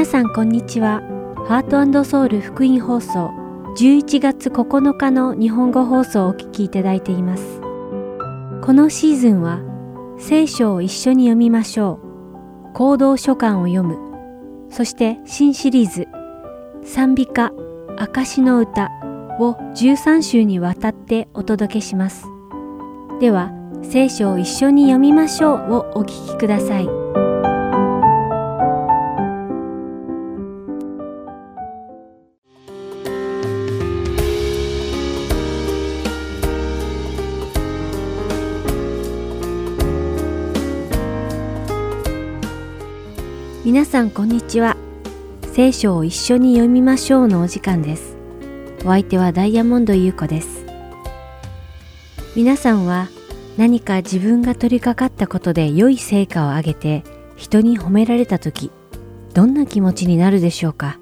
皆さんこんにちは。ハートソウル福音放送11月9日の日本語放送をお聞きいただいています。このシーズンは聖書を一緒に読みましょう。行動書簡を読む。そして新シリーズ賛美歌証の歌を13週にわたってお届けします。では聖書を一緒に読みましょうをお聞きください。皆さんこんにちは。聖書を一緒に読みましょうのお時間です。お相手はダイヤモンド優子です。皆さんは何か自分が取り掛かったことで良い成果を上げて人に褒められた時、どんな気持ちになるでしょうか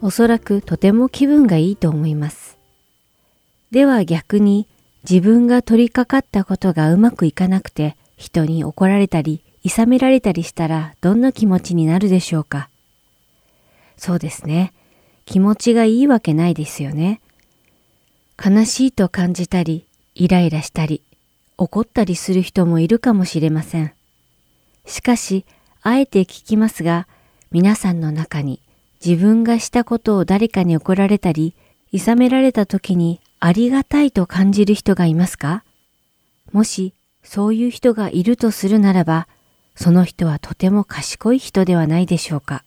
おそらくとても気分がいいと思います。では逆に自分が取り掛かったことがうまくいかなくて人に怒られたり諌められたりしたらどんな気持ちになるでしょうかそうですね。気持ちがいいわけないですよね。悲しいと感じたり、イライラしたり、怒ったりする人もいるかもしれません。しかし、あえて聞きますが、皆さんの中に自分がしたことを誰かに怒られたり、諌められた時にありがたいと感じる人がいますか？もし、そういう人がいるとするならば、その人はとても賢い人ではないでしょうか。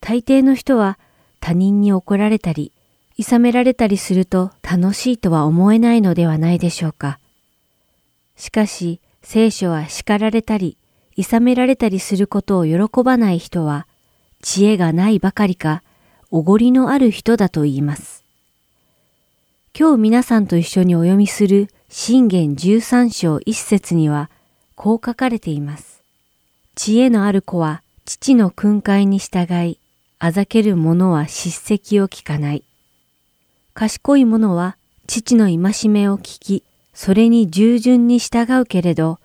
大抵の人は他人に怒られたり、諌められたりすると楽しいとは思えないのではないでしょうか。しかし、聖書は叱られたり、諌められたりすることを喜ばない人は、知恵がないばかりか、おごりのある人だと言います。今日皆さんと一緒にお読みする信玄13章1節には、こう書かれています。知恵のある子は父の訓戒に従い、あざける者は叱責を聞かない。賢い者は父の戒めを聞き、それに従順に従うけれど、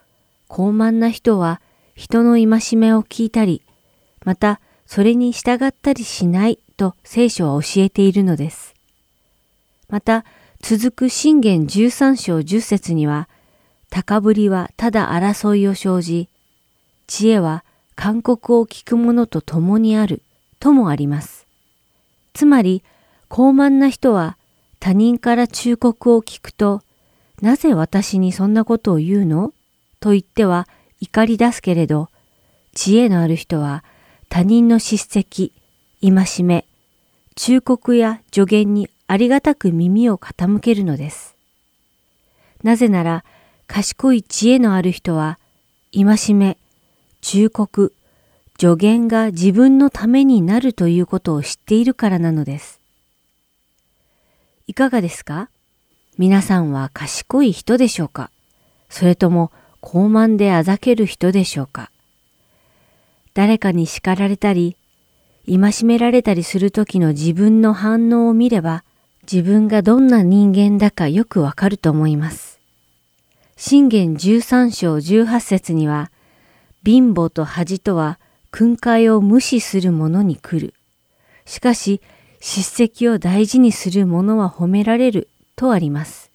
傲慢な人は人の戒めを聞いたり、またそれに従ったりしないと聖書は教えているのです。また、続く信玄13章10節には、高ぶりはただ争いを生じ、知恵は勧告を聞く者と共にあるともあります。つまり、傲慢な人は他人から忠告を聞くと、なぜ私にそんなことを言うの？と言っては怒り出すけれど、知恵のある人は他人の叱責、戒め、忠告や助言にありがたく耳を傾けるのです。なぜなら、賢い知恵のある人は、戒め、忠告、助言が自分のためになるということを知っているからなのです。いかがですか？皆さんは賢い人でしょうか？それとも傲慢であざける人でしょうか？誰かに叱られたり、戒められたりする時の自分の反応を見れば、自分がどんな人間だかよくわかると思います。信玄13章18節には、貧乏と恥とは訓戒を無視する者に来る。しかし、叱責を大事にする者は褒められるとあります。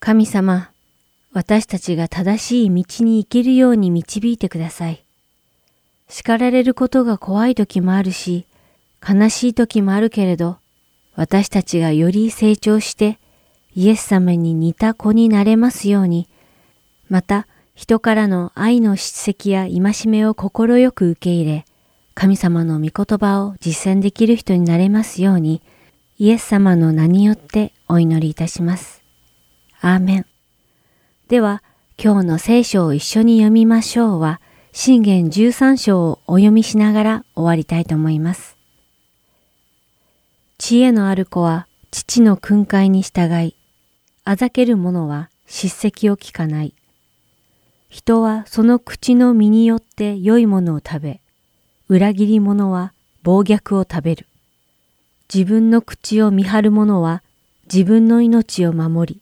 神様、私たちが正しい道に行けるように導いてください。叱られることが怖い時もあるし、悲しい時もあるけれど、私たちがより成長して、イエス様に似た子になれますように、また人からの愛の叱責や戒めを心よく受け入れ、神様の御言葉を実践できる人になれますように、イエス様の名によってお祈りいたします。アーメン。では、今日の聖書を一緒に読みましょうは、信玄13章をお読みしながら終わりたいと思います。知恵のある子は父の訓戒に従い、あざける者は叱責を聞かない。人はその口の身によって良いものを食べ、裏切り者は暴虐を食べる。自分の口を見張る者は自分の命を守り、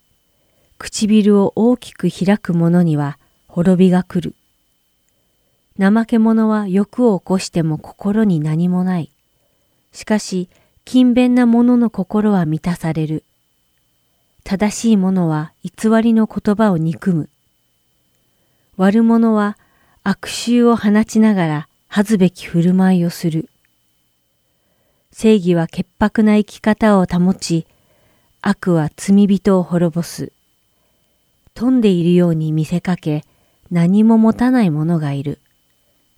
唇を大きく開く者には滅びが来る。怠け者は欲を起こしても心に何もない。しかし、勤勉な者の心は満たされる。正しい者は偽りの言葉を憎む。悪者は悪臭を放ちながら恥ずべき振る舞いをする。正義は潔白な生き方を保ち、悪は罪人を滅ぼす。富んでいるように見せかけ、何も持たない者がいる。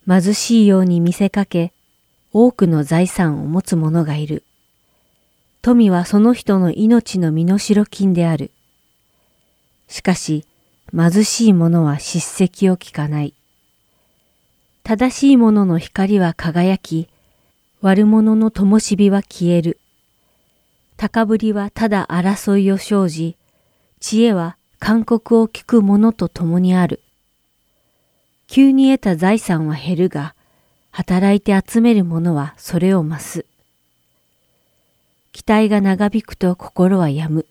貧しいように見せかけ、多くの財産を持つ者がいる。富はその人の命の身代金である。しかし、貧しい者は叱責を聞かない。正しい者の光は輝き、悪者の灯火は消える。高ぶりはただ争いを生じ、知恵は勧告を聞く者と共にある。急に得た財産は減るが、働いて集める者はそれを増す。期待が長引くと心は病む。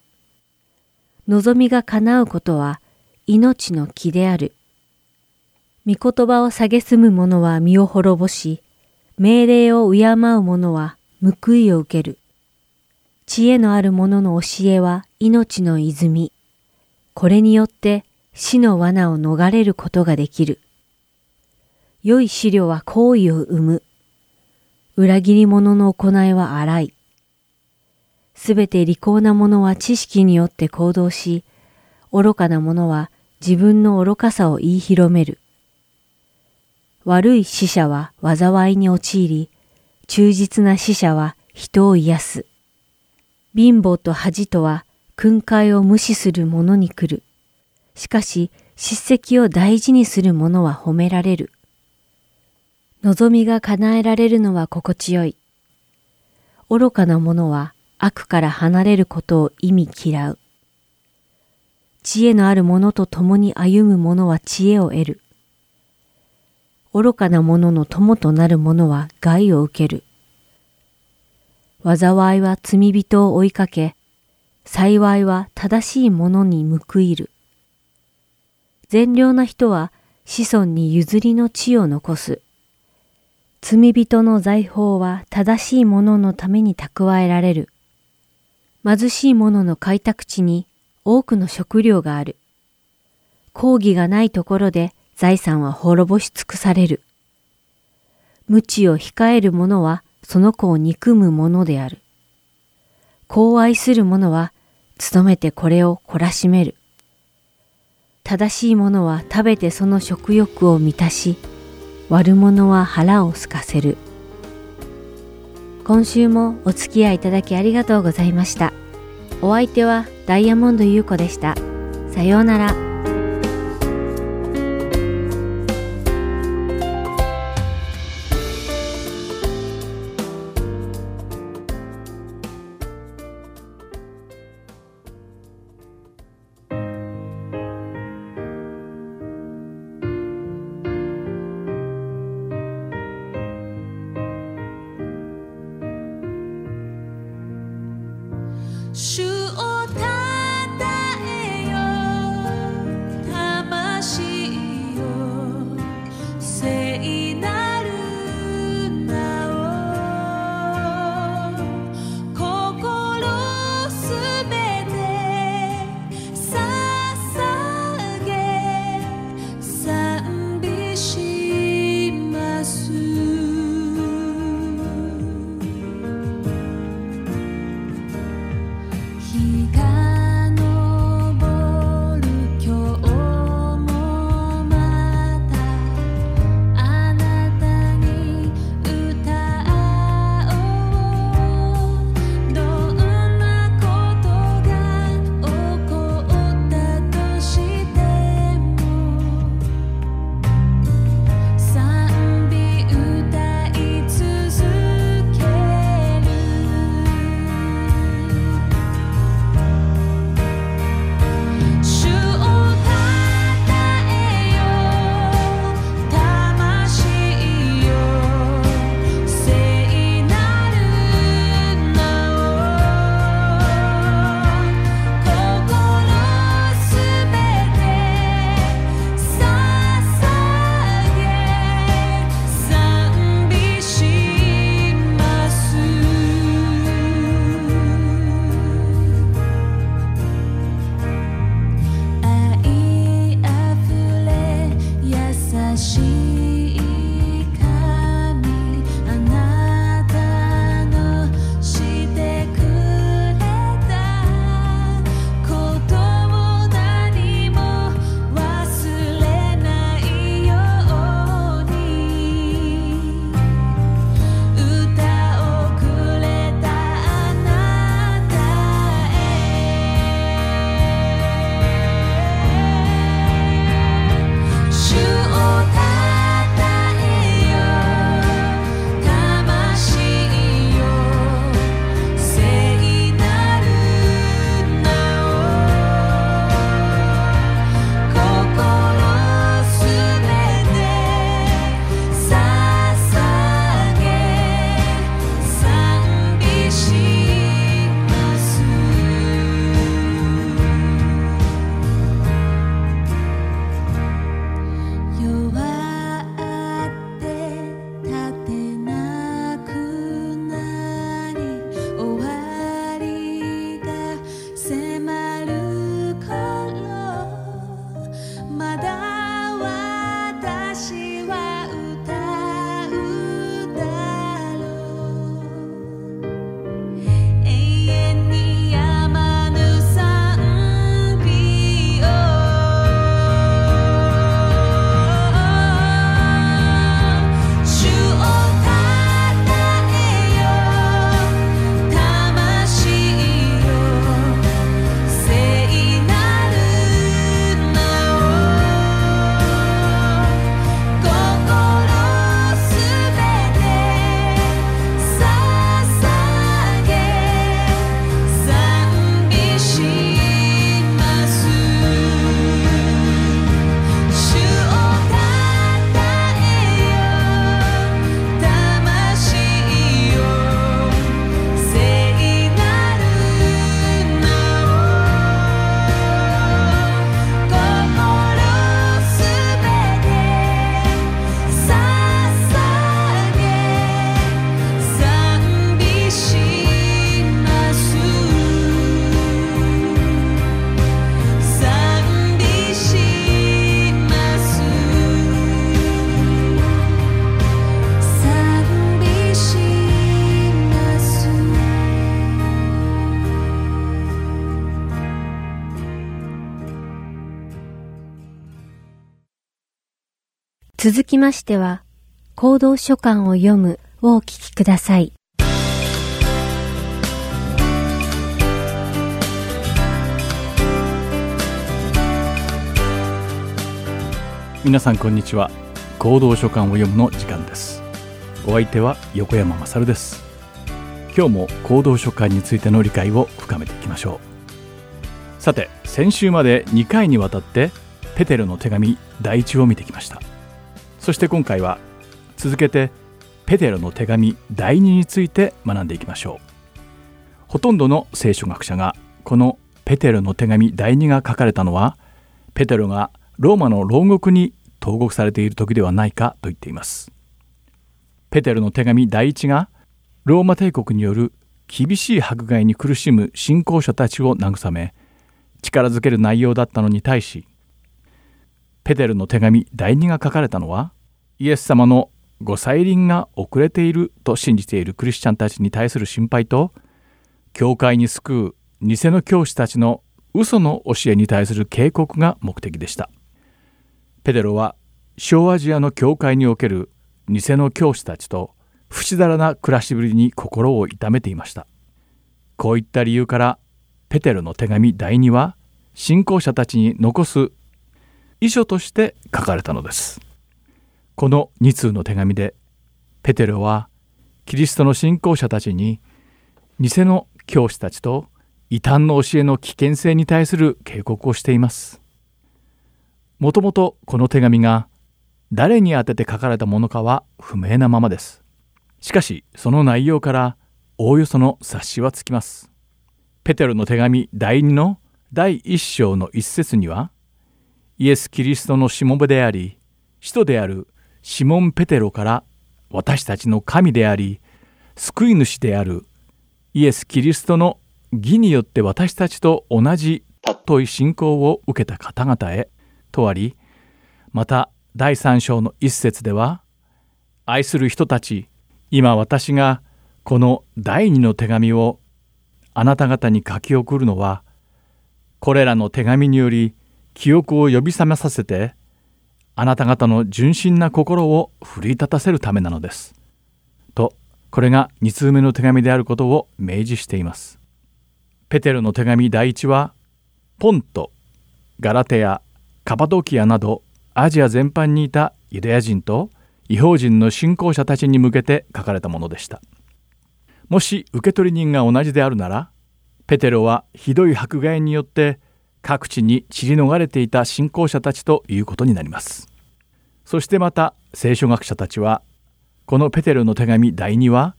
望みが叶うことは命の木である。御言葉を蔑む者は身を滅ぼし、命令を敬う者は報いを受ける。知恵のある者の教えは命の泉。これによって死の罠を逃れることができる。良い資料は行為を生む。裏切り者の行いは荒い。すべて利口な者は知識によって行動し、愚かな者は自分の愚かさを言い広める。悪い死者は災いに陥り、忠実な死者は人を癒す。貧乏と恥とは訓戒を無視する者に来る。しかし、叱責を大事にする者は褒められる。望みが叶えられるのは心地よい。愚かな者は悪から離れることを意味嫌う。知恵のある者と共に歩む者は知恵を得る。愚かな者の友となる者は害を受ける。災いは罪人を追いかけ、幸いは正しい者に報いる。善良な人は子孫に譲りの地を残す。罪人の財宝は正しい者のために蓄えられる。貧しい者の開拓地に多くの食料がある。抗議がないところで財産は滅ぼし尽くされる。無知を控える者はその子を憎むものである。子を愛する者は、努めてこれを懲らしめる。正しい者は食べてその食欲を満たし、悪者は腹を空かせる。今週もお付き合いいただきありがとうございました。お相手はダイヤモンド優子でした。さようなら。Shoot 続きましては、行動書簡を読むをお聞きください。皆さんこんにちは。行動書簡を読むの時間です。お相手は横山まさるです。今日も行動書簡についての理解を深めていきましょう。さて、先週まで2回にわたってペテルの手紙第一を見てきました。そして今回は続けてペテロの手紙第2について学んでいきましょう。ほとんどの聖書学者がこのペテロの手紙第2が書かれたのはペテロがローマの牢獄に投獄されている時ではないかと言っています。ペテロの手紙第1がローマ帝国による厳しい迫害に苦しむ信仰者たちを慰め力づける内容だったのに対しペテルの手紙第2が書かれたのはイエス様のご再臨が遅れていると信じているクリスチャンたちに対する心配と教会に救う偽の教師たちの嘘の教えに対する警告が目的でした。ペテロは小アジアの教会における偽の教師たちと不死だらな暮らしぶりに心を痛めていました。こういった理由からペテロの手紙第2は信仰者たちに残す遺書として書かれたのです。この2通の手紙でペテロはキリストの信仰者たちに偽の教師たちと異端の教えの危険性に対する警告をしています。もともとこの手紙が誰に宛てて書かれたものかは不明なままです。しかしその内容からおおよその察しはつきます。ペテロの手紙第2の第1章の一節にはイエス・キリストのしもべであり使徒であるシモン・ペテロから私たちの神であり救い主であるイエス・キリストの義によって私たちと同じ尊い信仰を受けた方々へとありまた第3章の一節では愛する人たち今私がこの第二の手紙をあなた方に書き送るのはこれらの手紙により記憶を呼び覚めさせてあなた方の純真な心を奮い立たせるためなのです。と、これが2通目の手紙であることを明示しています。ペテロの手紙第1は、ポント、ガラテヤ、カパドキアなどアジア全般にいたユダヤ人と違法人の信仰者たちに向けて書かれたものでした。もし受取人が同じであるなら、ペテロはひどい迫害によって各地に散り逃れていた信仰者たちということになります。そしてまた聖書学者たちはこのペテロの手紙第2は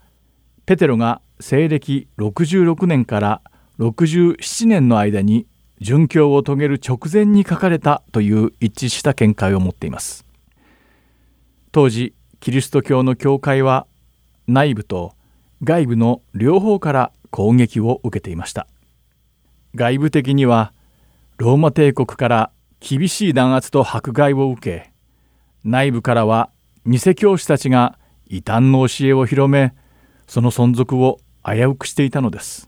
ペテロが西暦66年から67年の間に殉教を遂げる直前に書かれたという一致した見解を持っています。当時キリスト教の教会は内部と外部の両方から攻撃を受けていました。外部的にはローマ帝国から厳しい弾圧と迫害を受け内部からは偽教師たちが異端の教えを広めその存続を危うくしていたのです。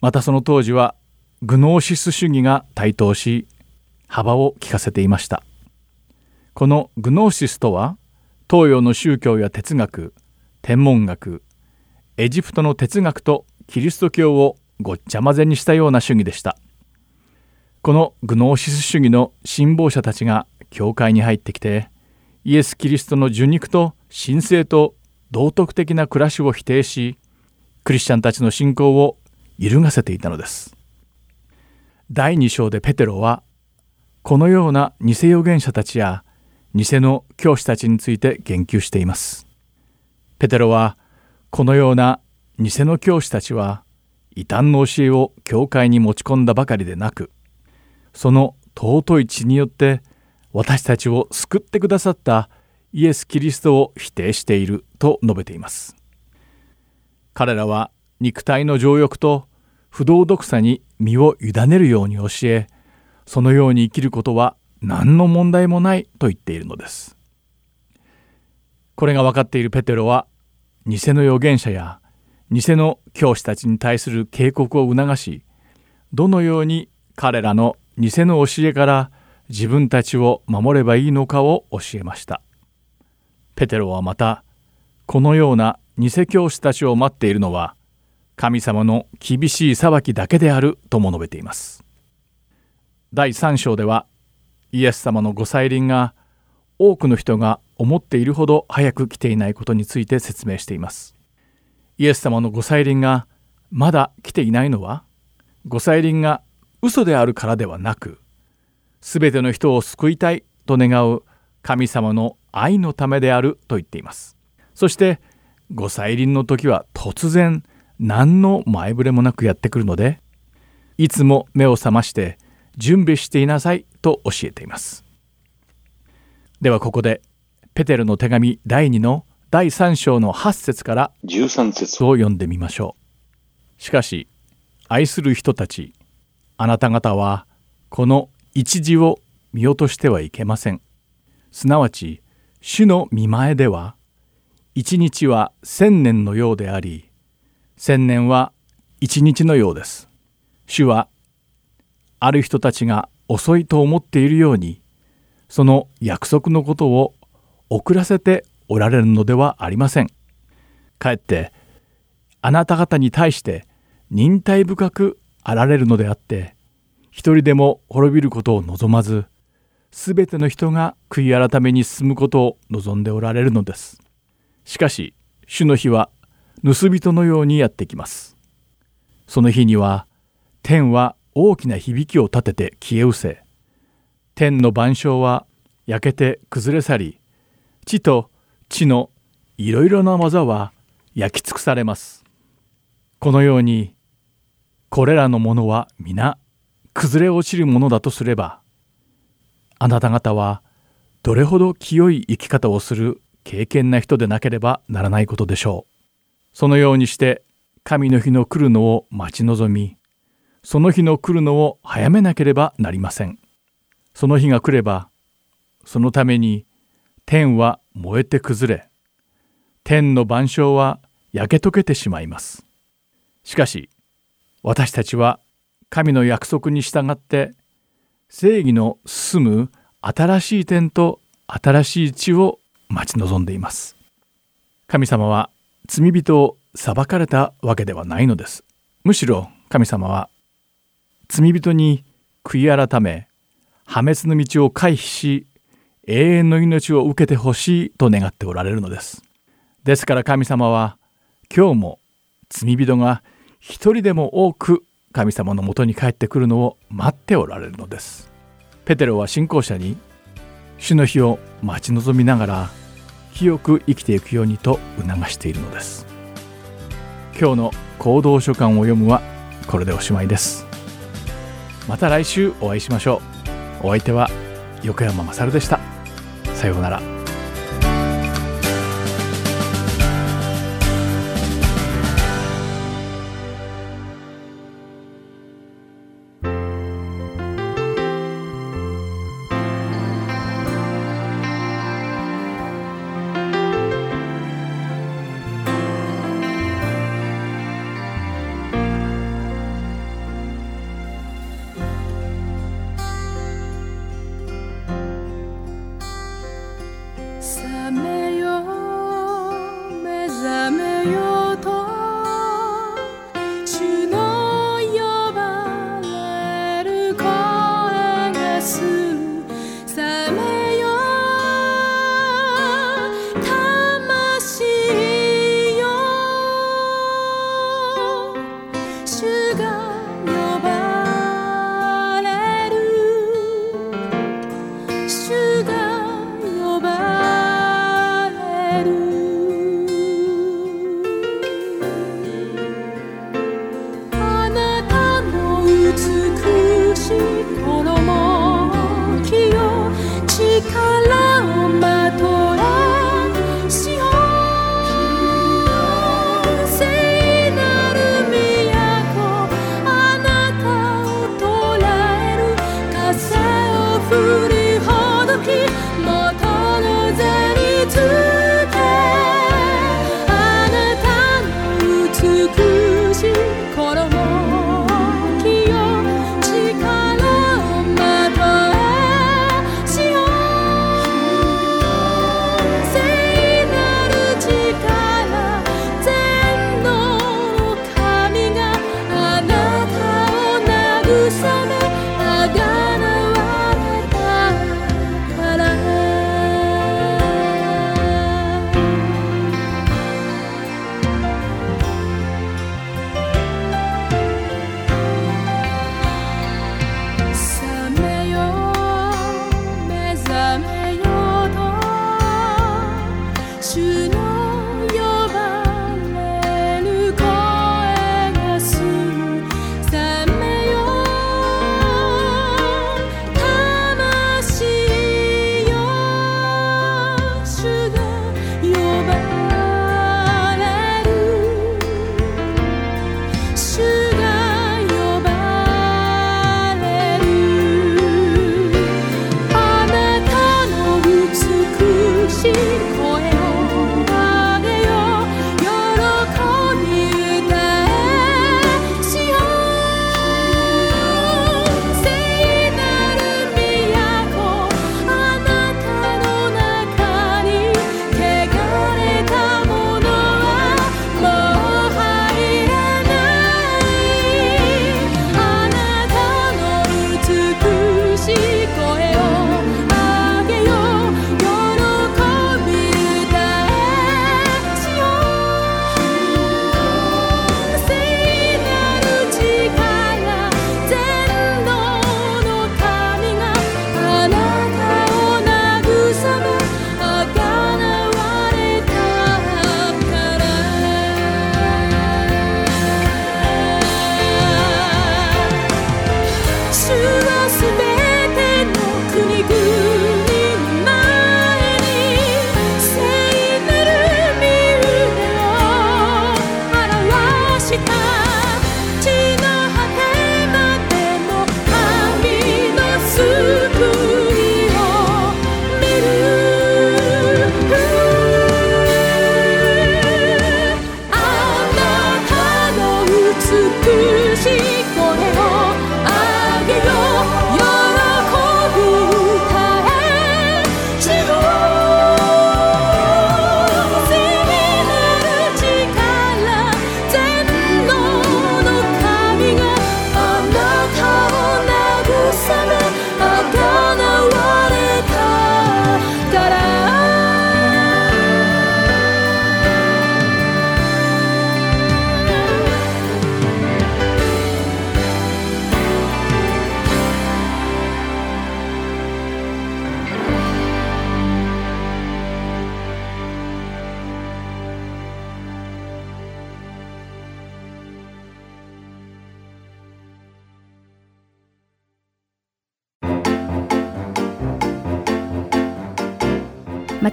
またその当時はグノーシス主義が台頭し幅を利かせていました。このグノーシスとは東洋の宗教や哲学天文学エジプトの哲学とキリスト教をごっちゃ混ぜにしたような主義でした。このグノーシス主義の信奉者たちが教会に入ってきてイエス・キリストの受肉と神聖と道徳的な暮らしを否定しクリスチャンたちの信仰を揺るがせていたのです。第2章でペテロはこのような偽預言者たちや偽の教師たちについて言及しています。ペテロはこのような偽の教師たちは異端の教えを教会に持ち込んだばかりでなくその尊い血によって私たちを救ってくださったイエス・キリストを否定していると述べています。彼らは肉体の情欲と不動毒さに身を委ねるように教えそのように生きることは何の問題もないと言っているのです。これが分かっているペテロは偽の預言者や偽の教師たちに対する警告を促しどのように彼らの偽の教えから自分たちを守ればいいのかを教えました。ペテロはまたこのような偽教師たちを待っているのは神様の厳しい裁きだけであるとも述べています。第3章ではイエス様のご再臨が多くの人が思っているほど早く来ていないことについて説明しています。イエス様のご再臨がまだ来ていないのはご再臨が嘘であるからではなく全ての人を救いたいと願う神様の愛のためであると言っています。そしてご再臨の時は突然何の前触れもなくやってくるのでいつも目を覚まして準備していなさいと教えています。ではここでペテルの手紙第2の第3章の8節から13節。を読んでみましょう。しかし愛する人たちあなた方はこの一時を見落としてはいけません。すなわち主の見前では一日は千年のようであり千年は一日のようです。主はある人たちが遅いと思っているようにその約束のことを遅らせておられるのではありません。かえってあなた方に対して忍耐深くあられるのであって一人でも滅びることを望まずすべての人が悔い改めに進むことを望んでおられるのです。しかし主の日は盗人のようにやってきます。その日には天は大きな響きを立てて消え失せ天の万象は焼けて崩れ去り地と地のいろいろな技は焼き尽くされます。このようにこれらのものは皆崩れ落ちるものだとすればあなた方はどれほど清い生き方をする敬虔な人でなければならないことでしょう。そのようにして神の日の来るのを待ち望みその日の来るのを早めなければなりません。その日が来ればそのために天は燃えて崩れ天の万象は焼け溶けてしまいます。しかし私たちは神の約束に従って正義の進む新しい天と新しい地を待ち望んでいます。神様は罪人を裁かれたわけではないのです。むしろ神様は罪人に悔い改め破滅の道を回避し永遠の命を受けてほしいと願っておられるのです。ですから神様は今日も罪人が一人でも多く神様のもとに帰ってくるのを待っておられるのです。ペテロは信仰者に主の日を待ち望みながら清く生きていくようにと促しているのです。今日の行動書簡を読むはこれでおしまいです。また来週お会いしましょう。お相手は横山まさるでした。さようなら。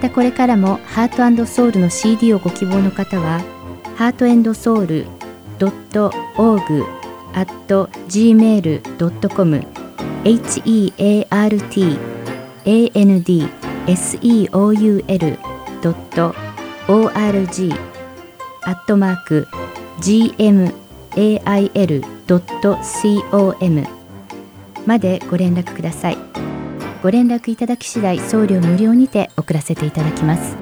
たこれからもハートソウルの CD をご希望の方は、ハートソウル .org at gmail.com heart and seoul org アットマーク gmail.com までご連絡ください。ご連絡いただき次第送料無料にて送らせていただきます。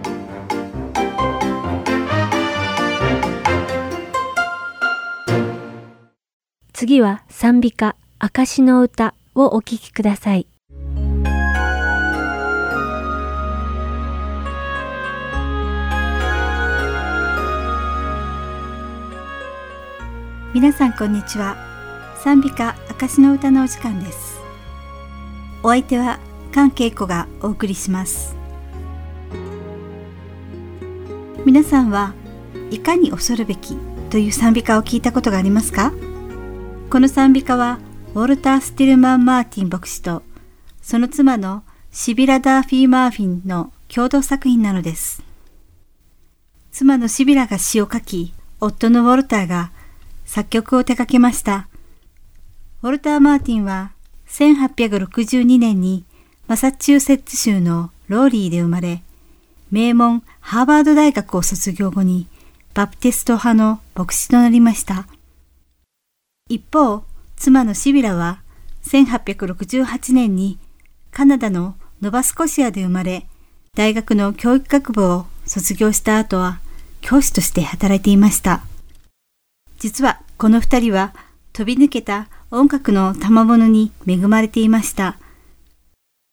次は賛美歌証の歌をお聴きください。皆さんこんにちは賛美歌証の歌のお時間ですお相手は関恵子がお送りします。皆さんはいかに恐るべきという賛美歌を聞いたことがありますか？この賛美歌はウォルター・スティルマン・マーティン牧師とその妻のシビラ・ダーフィー・マーフィンの共同作品なのです。妻のシビラが詩を書き夫のウォルターが作曲を手掛けました。ウォルター・マーティンは1862年にマサチューセッツ州のローリーで生まれ、名門ハーバード大学を卒業後にバプテスト派の牧師となりました。一方、妻のシビラは1868年にカナダのノバスコシアで生まれ、大学の教育学部を卒業した後は教師として働いていました。実はこの二人は飛び抜けた音楽の賜物に恵まれていました。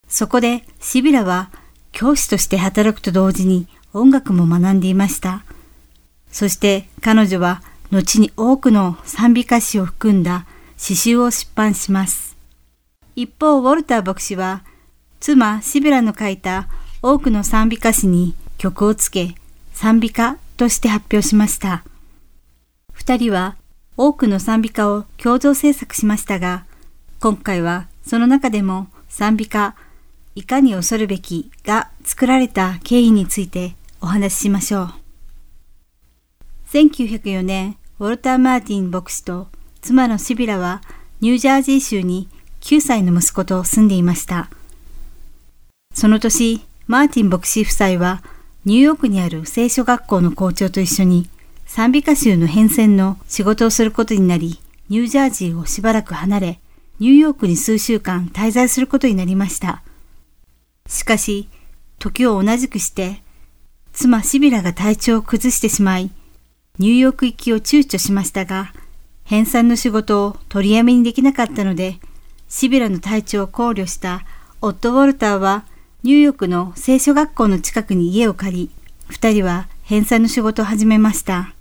そこでシビラは教師として働くと同時に音楽も学んでいました。そして彼女は後に多くの賛美歌詞を含んだ詩集を出版します。一方、ウォルター牧師は妻シビラの書いた多くの賛美歌詞に曲をつけ賛美歌として発表しました。二人は多くの賛美歌を共同制作しましたが、今回はその中でも賛美歌、いかに恐るべきが作られた経緯についてお話ししましょう。1904年、ウォルター・マーティン牧師と妻のシビラはニュージャージー州に9歳の息子と住んでいました。その年、マーティン牧師夫妻はニューヨークにある聖書学校の校長と一緒に賛美歌集の変遷の仕事をすることになり、ニュージャージーをしばらく離れ、ニューヨークに数週間滞在することになりました。しかし、時を同じくして、妻シビラが体調を崩してしまい、ニューヨーク行きを躊躇しましたが、編纂の仕事を取りやめにできなかったので、シビラの体調を考慮したオット・ウォルターは、ニューヨークの聖書学校の近くに家を借り、二人は編纂の仕事を始めました。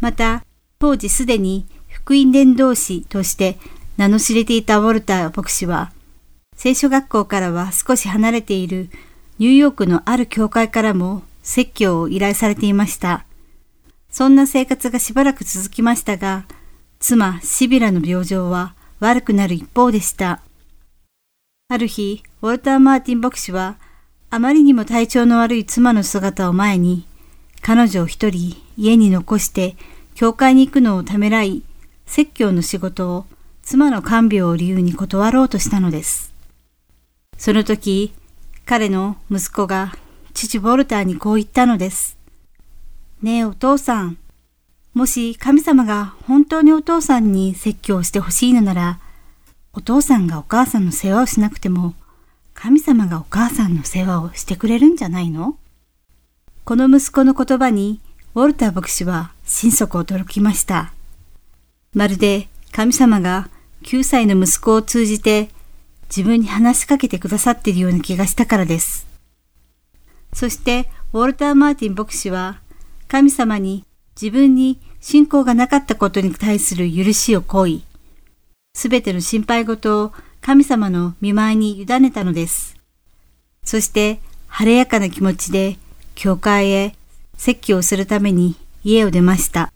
また、当時すでに福音伝道師として名の知れていたウォルター牧師は、聖書学校からは少し離れているニューヨークのある教会からも説教を依頼されていました。そんな生活がしばらく続きましたが、妻シビラの病状は悪くなる一方でした。ある日、ウォルター・マーティン牧師は、あまりにも体調の悪い妻の姿を前に、彼女を一人家に残して教会に行くのをためらい、説教の仕事を妻の看病を理由に断ろうとしたのです。その時、彼の息子が父ボルターにこう言ったのです。ねえお父さん、もし神様が本当にお父さんに説教してほしいのなら、お父さんがお母さんの世話をしなくても、神様がお母さんの世話をしてくれるんじゃないの？この息子の言葉にウォルター牧師は心底驚きました。まるで神様が9歳の息子を通じて自分に話しかけてくださっているような気がしたからです。そしてウォルター・マーティン牧師は神様に自分に信仰がなかったことに対する許しを請い、すべての心配事を神様の見舞いに委ねたのです。そして晴れやかな気持ちで教会へ説教をするために家を出ました。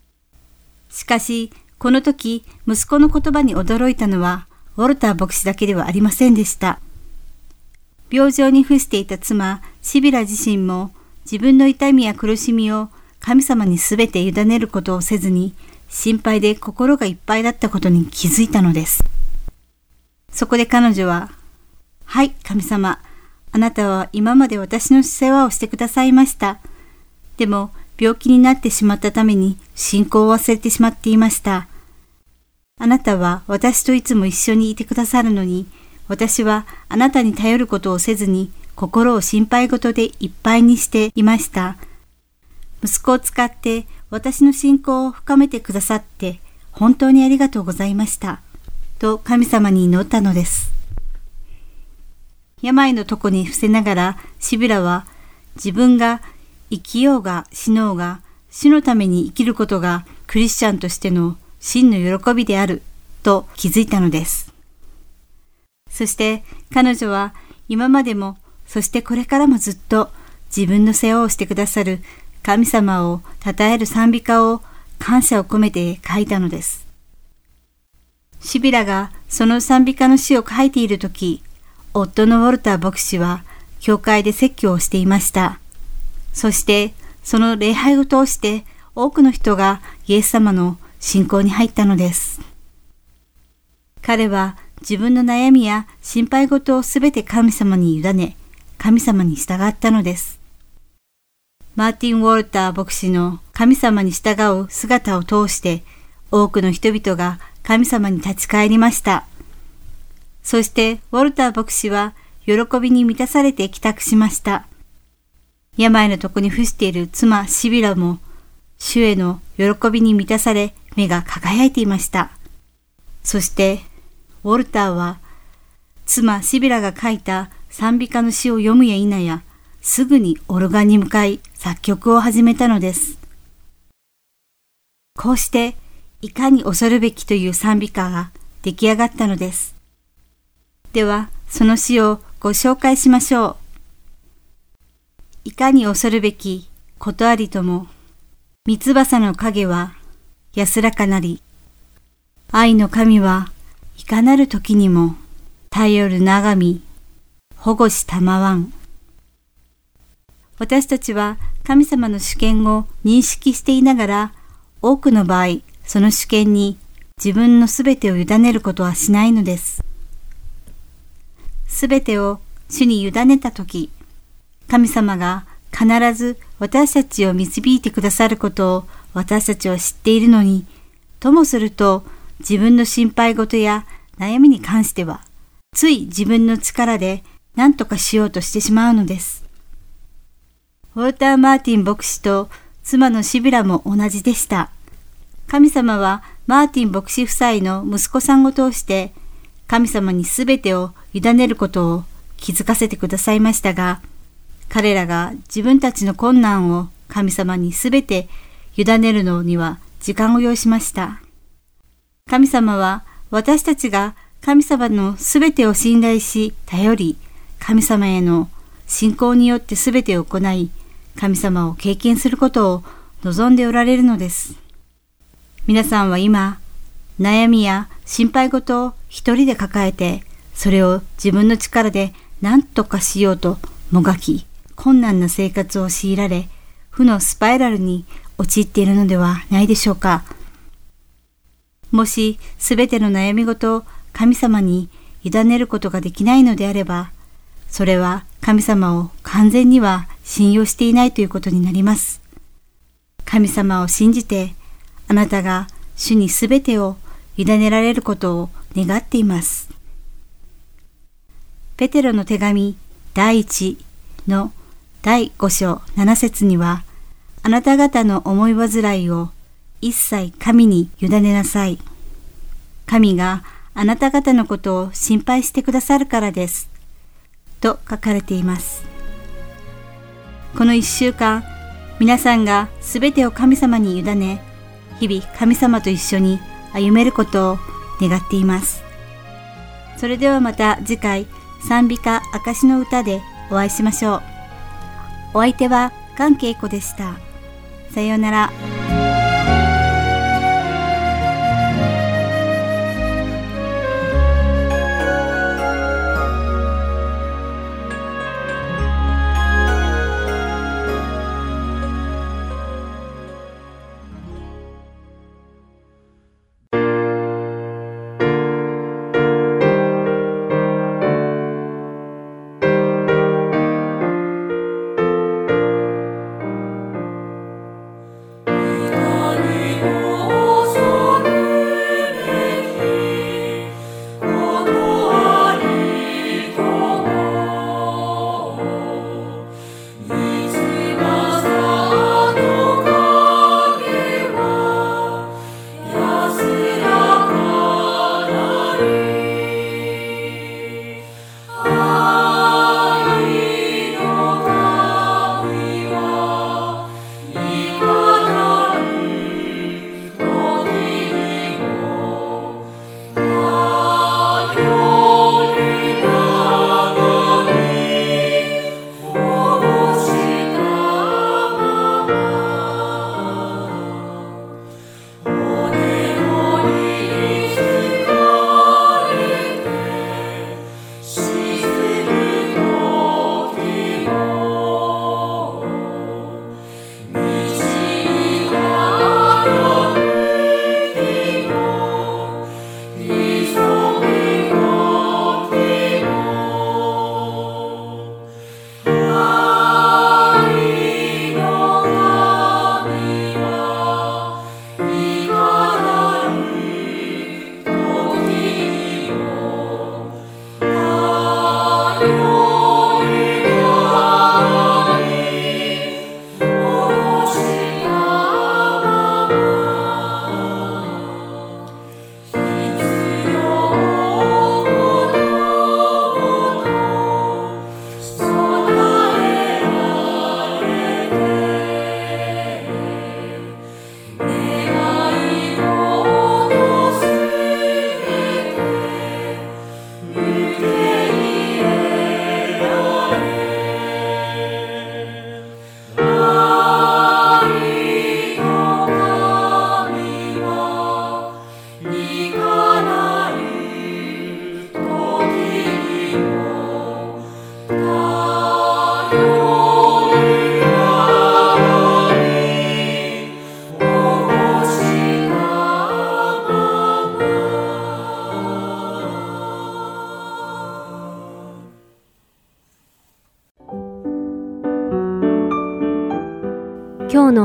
しかし、この時、息子の言葉に驚いたのは、ウォルター牧師だけではありませんでした。病状に伏していた妻、シビラ自身も自分の痛みや苦しみを神様にすべて委ねることをせずに心配で心がいっぱいだったことに気づいたのです。そこで彼女は、はい、神様、あなたは今まで私の世話をしてくださいました。でも、病気になってしまったために信仰を忘れてしまっていました。あなたは私といつも一緒にいてくださるのに、私はあなたに頼ることをせずに心を心配事でいっぱいにしていました。息子を使って私の信仰を深めてくださって本当にありがとうございました。と神様に祈ったのです。病の床に伏せながらシビラは自分が生きようが死のうが死のために生きることがクリスチャンとしての真の喜びであると気づいたのです。そして彼女は今までもそしてこれからもずっと自分の世話をしてくださる神様を称える賛美歌を感謝を込めて書いたのです。シビラがその賛美歌の詩を書いているとき、夫のウォルター牧師は教会で説教をしていました。そしてその礼拝を通して多くの人がイエス様の信仰に入ったのです。彼は自分の悩みや心配事をすべて神様に委ね、神様に従ったのです。マーティン・ウォルター牧師の神様に従う姿を通して多くの人々が神様に立ち返りました。そしてウォルター牧師は喜びに満たされて帰宅しました。病の床に伏している妻シビラも主への喜びに満たされ目が輝いていました。そしてウォルターは妻シビラが書いた賛美歌の詩を読むや否やすぐにオルガンに向かい作曲を始めたのです。こうしていかに恐るべきという賛美歌が出来上がったのです。ではその詩をご紹介しましょう。いかに恐るべきことありとも、三翼の影は安らかなり、愛の神はいかなる時にも頼る長み、保護したまわん。私たちは神様の主権を認識していながら、多くの場合、その主権に自分のすべてを委ねることはしないのです。すべてを主に委ねたとき、神様が必ず私たちを導いてくださることを私たちは知っているのに、ともすると自分の心配事や悩みに関しては、つい自分の力で何とかしようとしてしまうのです。ウォルター・マーティン牧師と妻のシビラも同じでした。神様はマーティン牧師夫妻の息子さんを通して神様にすべてを委ねることを気づかせてくださいましたが、彼らが自分たちの困難を神様にすべて委ねるのには時間を要しました。神様は私たちが神様のすべてを信頼し頼り、神様への信仰によってすべてを行い、神様を経験することを望んでおられるのです。皆さんは今、悩みや心配事を一人で抱えて、それを自分の力で何とかしようともがき、困難な生活を強いられ、負のスパイラルに陥っているのではないでしょうか。もしすべての悩み事を神様に委ねることができないのであれば、それは神様を完全には信用していないということになります。神様を信じて、あなたが主にすべてを委ねられることを願っています。ペテロの手紙第一の第5章7節には、あなた方の思い煩いを一切神に委ねなさい。神があなた方のことを心配してくださるからです。と書かれています。この一週間、皆さんがすべてを神様に委ね、日々神様と一緒に歩めることを願っています。それではまた次回、賛美歌証の歌でお会いしましょう。お相手は関恵子でした。さようなら。